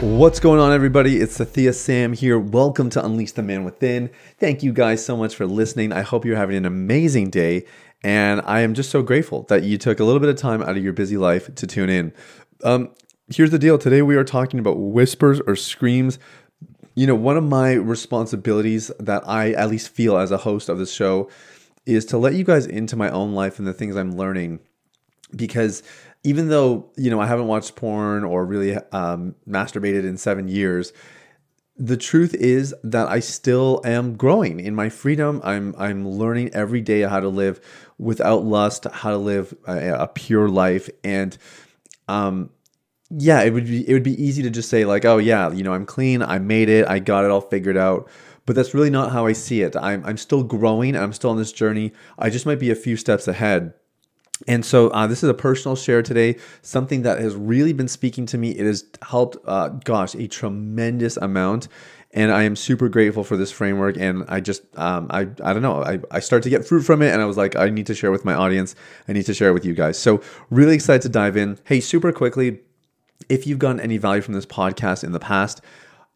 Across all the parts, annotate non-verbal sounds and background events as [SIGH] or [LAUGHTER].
What's going on, everybody? It's Sathiya Sam here. Welcome to Unleash the Man Within. Thank you guys so much for listening. I hope you're having an amazing day. And I am just so grateful that you took a little bit of time out of your busy life to tune in. Um, here's the deal today we are talking about whispers or screams. You know, one of my responsibilities that I at least feel as a host of this show is to let you guys into my own life and the things I'm learning because even though you know I haven't watched porn or really um, masturbated in seven years, the truth is that I still am growing in my freedom. I'm I'm learning every day how to live without lust, how to live a, a pure life, and um, yeah, it would be it would be easy to just say like, oh yeah, you know, I'm clean, I made it, I got it all figured out. But that's really not how I see it. I'm I'm still growing. I'm still on this journey. I just might be a few steps ahead. And so uh, this is a personal share today, something that has really been speaking to me. It has helped, uh, gosh, a tremendous amount. And I am super grateful for this framework. And I just, um, I, I don't know, I, I start to get fruit from it. And I was like, I need to share with my audience. I need to share with you guys. So really excited to dive in. Hey, super quickly, if you've gotten any value from this podcast in the past,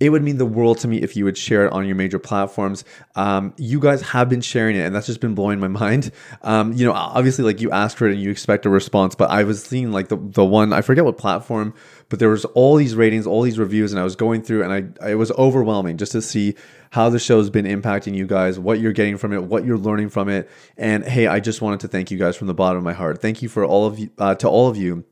it would mean the world to me if you would share it on your major platforms. Um, you guys have been sharing it, and that's just been blowing my [LAUGHS] mind. Um, you know, obviously, like you asked for it and you expect a response, but I was seeing like the the one I forget what platform, but there was all these ratings, all these reviews, and I was going through, and I it was overwhelming just to see how the show's been impacting you guys, what you're getting from it, what you're learning from it, and hey, I just wanted to thank you guys from the bottom of my heart. Thank you for all of you uh, to all of you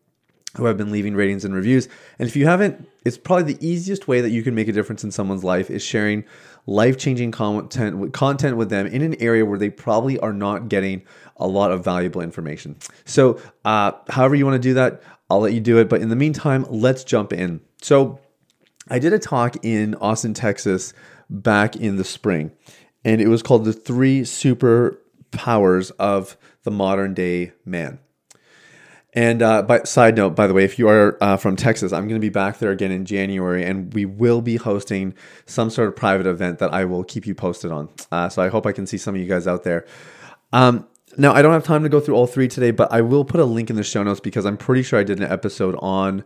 who have been leaving ratings and reviews. And if you haven't, it's probably the easiest way that you can make a difference in someone's life is sharing life-changing content content with them in an area where they probably are not getting a lot of valuable information. So, uh, however you want to do that, I'll let you do it. But in the meantime, let's jump in. So, I did a talk in Austin, Texas, back in the spring, and it was called "The Three super powers of the Modern Day Man." And uh, by side note, by the way, if you are uh, from Texas, I'm going to be back there again in January, and we will be hosting some sort of private event that I will keep you posted on. Uh, so I hope I can see some of you guys out there. Um, now I don't have time to go through all three today, but I will put a link in the show notes because I'm pretty sure I did an episode on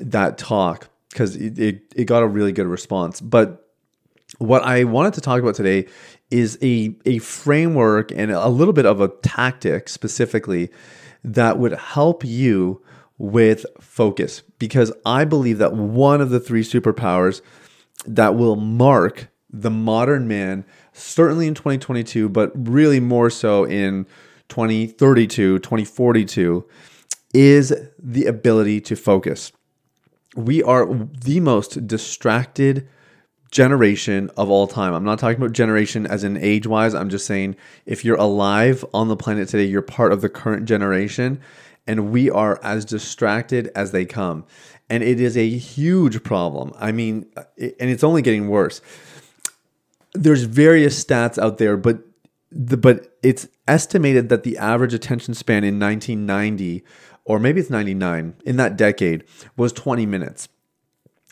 that talk because it, it, it got a really good response. But what I wanted to talk about today is a a framework and a little bit of a tactic specifically that would help you with focus because I believe that one of the three superpowers that will mark the modern man, certainly in 2022, but really more so in 2032, 2042, is the ability to focus. We are the most distracted generation of all time. I'm not talking about generation as in age wise. I'm just saying if you're alive on the planet today, you're part of the current generation, and we are as distracted as they come. And it is a huge problem. I mean, and it's only getting worse. There's various stats out there, but the, but it's estimated that the average attention span in 1990 or maybe it's 99 in that decade was 20 minutes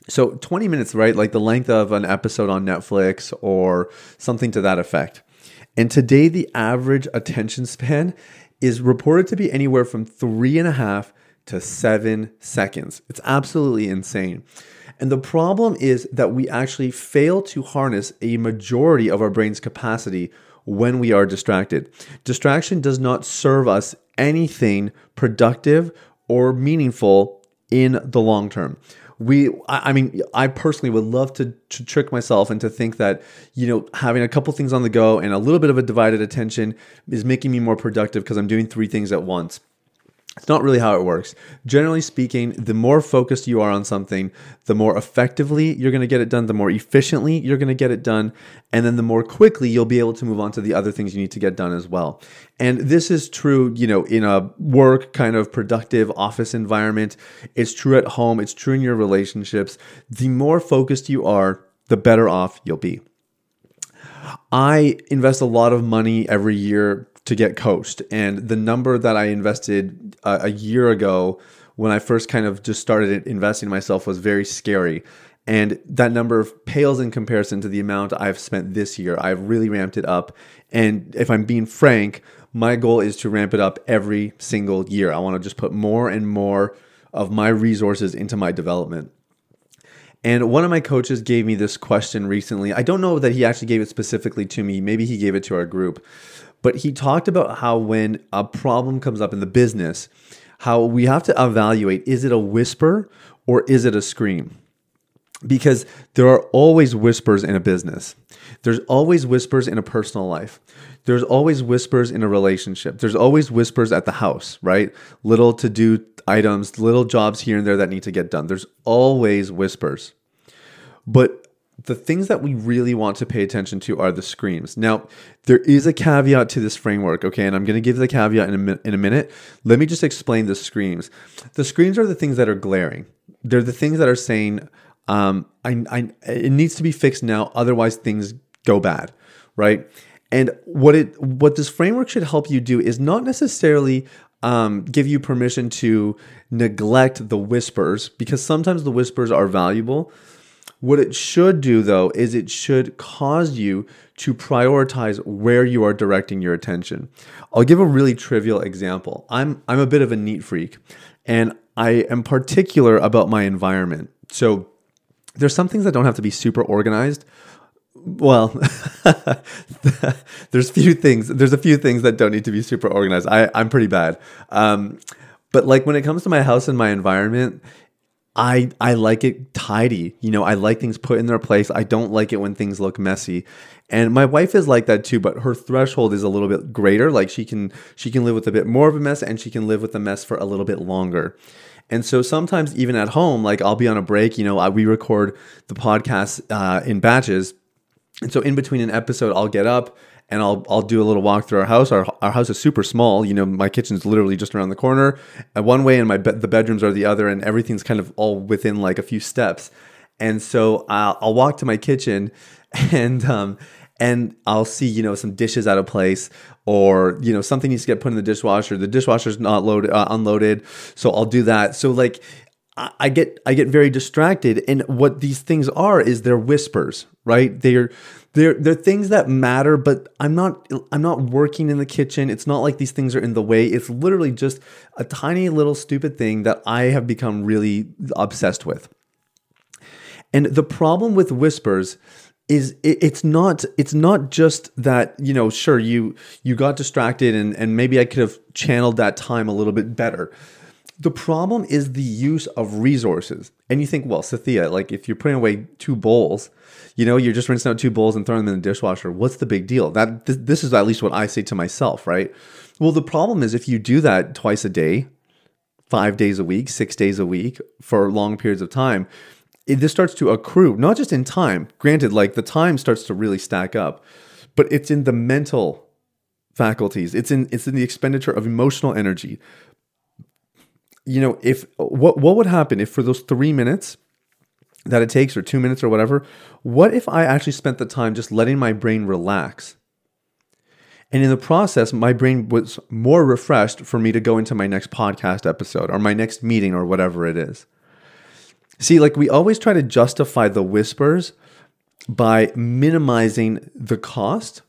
so 20 minutes, right? Like the length of an episode on Netflix or something to that effect. And today, the average attention span is reported to be anywhere from three and a half to seven seconds. It's absolutely insane. And the problem is that we actually fail to harness a majority of our brain's capacity when we are distracted. Distraction does not serve us anything productive or meaningful in the long term we I, mean i personally would love to, to trick myself and to think that you know having a couple things on the go and a little bit of a divided attention is making me more productive because i'm doing three things at once It's not really how it works. Generally speaking, the more focused you are on something, the more effectively you're going to get it done, the more efficiently you're going to get it done, and then the more quickly you'll be able to move on to the other things you need to get done as well. And this is true, you know, in a work kind of productive office environment. It's true at home, it's true in your relationships. The more focused you are, the better off you'll be. I invest a lot of money every year to get coached. And the number that I invested uh, a year ago when I first kind of just started investing in myself was very scary. And that number pales in comparison to the amount I've spent this year. I've really ramped it up. And if I'm being frank, my goal is to ramp it up every single year. I want to just put more and more of my resources into my development. And one of my coaches gave me this question recently. I don't know that he actually gave it specifically to me. Maybe he gave it to our group. But he talked about how when a problem comes up in the business, how we have to evaluate is it a whisper or is it a scream? Because there are always whispers in a business. There's always whispers in a personal life. There's always whispers in a relationship. There's always whispers at the house, right? Little to do items, little jobs here and there that need to get done. There's always whispers. But the things that we really want to pay attention to are the screams. Now, there is a caveat to this framework, okay? And I'm going to give the caveat in a, in a minute. Let me just explain the screams. The screams are the things that are glaring. They're the things that are saying, um, I, I, it needs to be fixed now, otherwise things go bad, right? And what it what this framework should help you do is not necessarily um, give you permission to neglect the whispers because sometimes the whispers are valuable what it should do, though, is it should cause you to prioritize where you are directing your attention. I'll give a really trivial example. I'm, I'm a bit of a neat freak, and I am particular about my environment. So there's some things that don't have to be super organized. Well, [LAUGHS] there's few things. There's a few things that don't need to be super organized. I, I'm pretty bad. Um, but like when it comes to my house and my environment, I I like it tidy. You know, I like things put in their place. I don't like it when things look messy. And my wife is like that too, but her threshold is a little bit greater. Like she can she can live with a bit more of a mess and she can live with the mess for a little bit longer. And so sometimes even at home, like I'll be on a break, you know, I, we record the podcast uh, in batches. And so in between an episode, I'll get up and I'll I'll do a little walk through our house. Our, our house is super small. You know, my kitchen's literally just around the corner, uh, one way, and my be- the bedrooms are the other, and everything's kind of all within like a few steps. And so I'll, I'll walk to my kitchen, [LAUGHS] and um, and I'll see you know some dishes out of place, or you know something needs to get put in the dishwasher. The dishwasher's not loaded, uh, unloaded, so I'll do that. So like I get I get very distracted, and what these things are is they're whispers, right? They're they're they're things that matter, but I'm not I'm not working in the kitchen. It's not like these things are in the way. It's literally just a tiny little stupid thing that I have become really obsessed with. And the problem with whispers is it, it's not it's not just that you know sure you you got distracted and and maybe I could have channeled that time a little bit better the problem is the use of resources. And you think, well, Sathiya, like if you're putting away two bowls, you know, you're just rinsing out two bowls and throwing them in the dishwasher. What's the big deal? That th- this is at least what I say to myself, right? Well, the problem is if you do that twice a day, five days a week, six days a week for long periods of time, it, this starts to accrue, not just in time. Granted, like the time starts to really stack up, but it's in the mental faculties. It's in it's in the expenditure of emotional energy, you know, if what what would happen if for those three minutes that it takes, or two minutes, or whatever, what if I actually spent the time just letting my brain relax? And in the process, my brain was more refreshed for me to go into my next podcast episode or my next meeting or whatever it is. See, like we always try to justify the whispers by minimizing the cost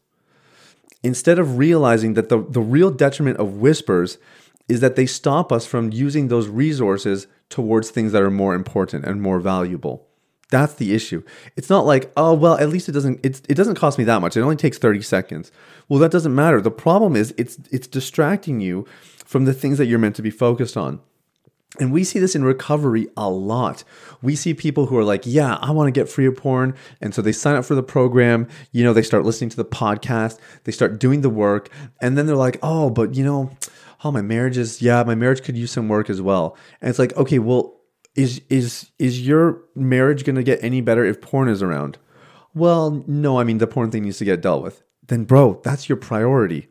instead of realizing that the, the real detriment of whispers is that they stop us from using those resources towards things that are more important and more valuable. That's the issue. It's not like, oh well, at least it doesn't it, it doesn't cost me that much. It only takes 30 seconds. Well, that doesn't matter. The problem is it's it's distracting you from the things that you're meant to be focused on. And we see this in recovery a lot. We see people who are like, yeah, I want to get free of porn. And so they sign up for the program. You know, they start listening to the podcast, they start doing the work. And then they're like, oh, but you know, oh, my marriage is, yeah, my marriage could use some work as well. And it's like, okay, well, is is is your marriage going to get any better if porn is around? Well, no, I mean the porn thing needs to get dealt with. Then bro, that's your priority.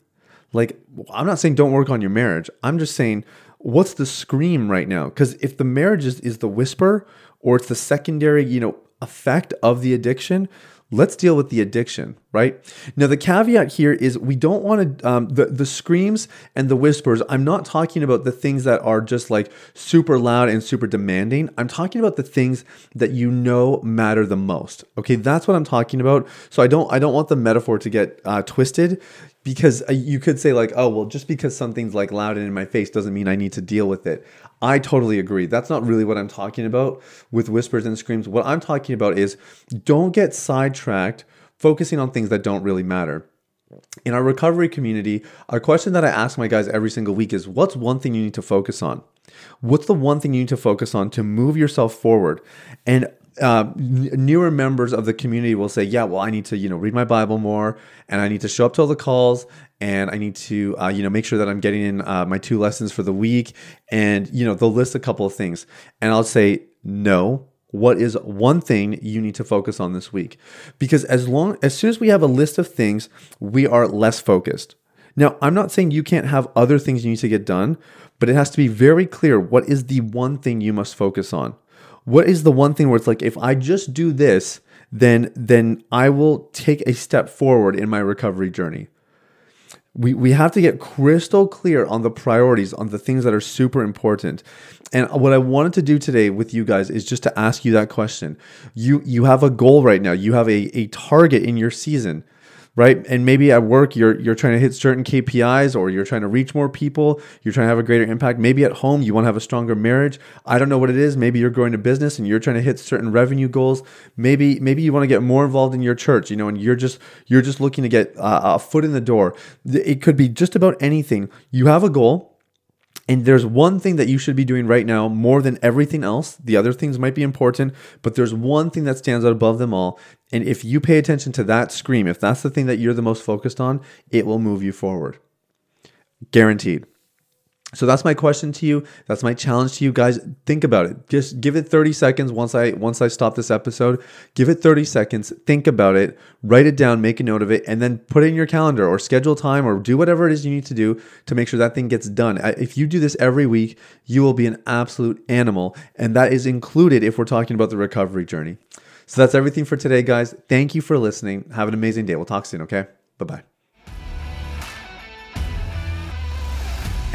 Like I'm not saying don't work on your marriage. I'm just saying what's the scream right now? Cuz if the marriage is, is the whisper or it's the secondary, you know, effect of the addiction, let's deal with the addiction, right? Now, the caveat here is we don't want to, um, the, the screams and the whispers. I'm not talking about the things that are just like super loud and super demanding. I'm talking about the things that you know matter the most. Okay, that's what I'm talking about. So I don't, I don't want the metaphor to get uh, twisted because uh, you could say like oh well just because something's like loud and in my face doesn't mean i need to deal with it i totally agree. That's not really what i'm talking about with whispers and screams. What i'm talking about is don't get sidetracked focusing on things that don't really matter in our recovery community a question that i ask my guys every single week is what's one thing you need to focus on what's the one thing you need to focus on to move yourself forward and uh, newer members of the community will say, "Yeah, well, I need to, you know, read my Bible more, and I need to show up to all the calls, and I need to, uh, you know, make sure that I'm getting in uh, my two lessons for the week." And you know, they'll list a couple of things, and I'll say, "No, what is one thing you need to focus on this week?" Because as long as soon as we have a list of things, we are less focused. Now, I'm not saying you can't have other things you need to get done, but it has to be very clear what is the one thing you must focus on what is the one thing where it's like if I just do this, then then I will take a step forward in my recovery journey. We, we have to get crystal clear on the priorities, on the things that are super important. And what I wanted to do today with you guys is just to ask you that question. You you have a goal right now. You have a, a target in your season right? And maybe at work you're you're trying to hit certain KPIs or you're trying to reach more people, you're trying to have a greater impact. Maybe at home you want to have a stronger marriage. I don't know what it is. Maybe you're growing a business and you're trying to hit certain revenue goals. Maybe maybe you want to get more involved in your church, you know, and you're just you're just looking to get uh, a foot in the door. It could be just about anything. You have a goal and there's one thing that you should be doing right now more than everything else. The other things might be important, but there's one thing that stands out above them all. And if you pay attention to that scream, if that's the thing that you're the most focused on, it will move you forward. Guaranteed. So that's my question to you. That's my challenge to you guys. Think about it. Just give it 30 seconds once I once I stop this episode. Give it 30 seconds. Think about it. Write it down, make a note of it, and then put it in your calendar or schedule time or do whatever it is you need to do to make sure that thing gets done. If you do this every week, you will be an absolute animal, and that is included if we're talking about the recovery journey. So that's everything for today, guys. Thank you for listening. Have an amazing day. We'll talk soon, okay? Bye-bye.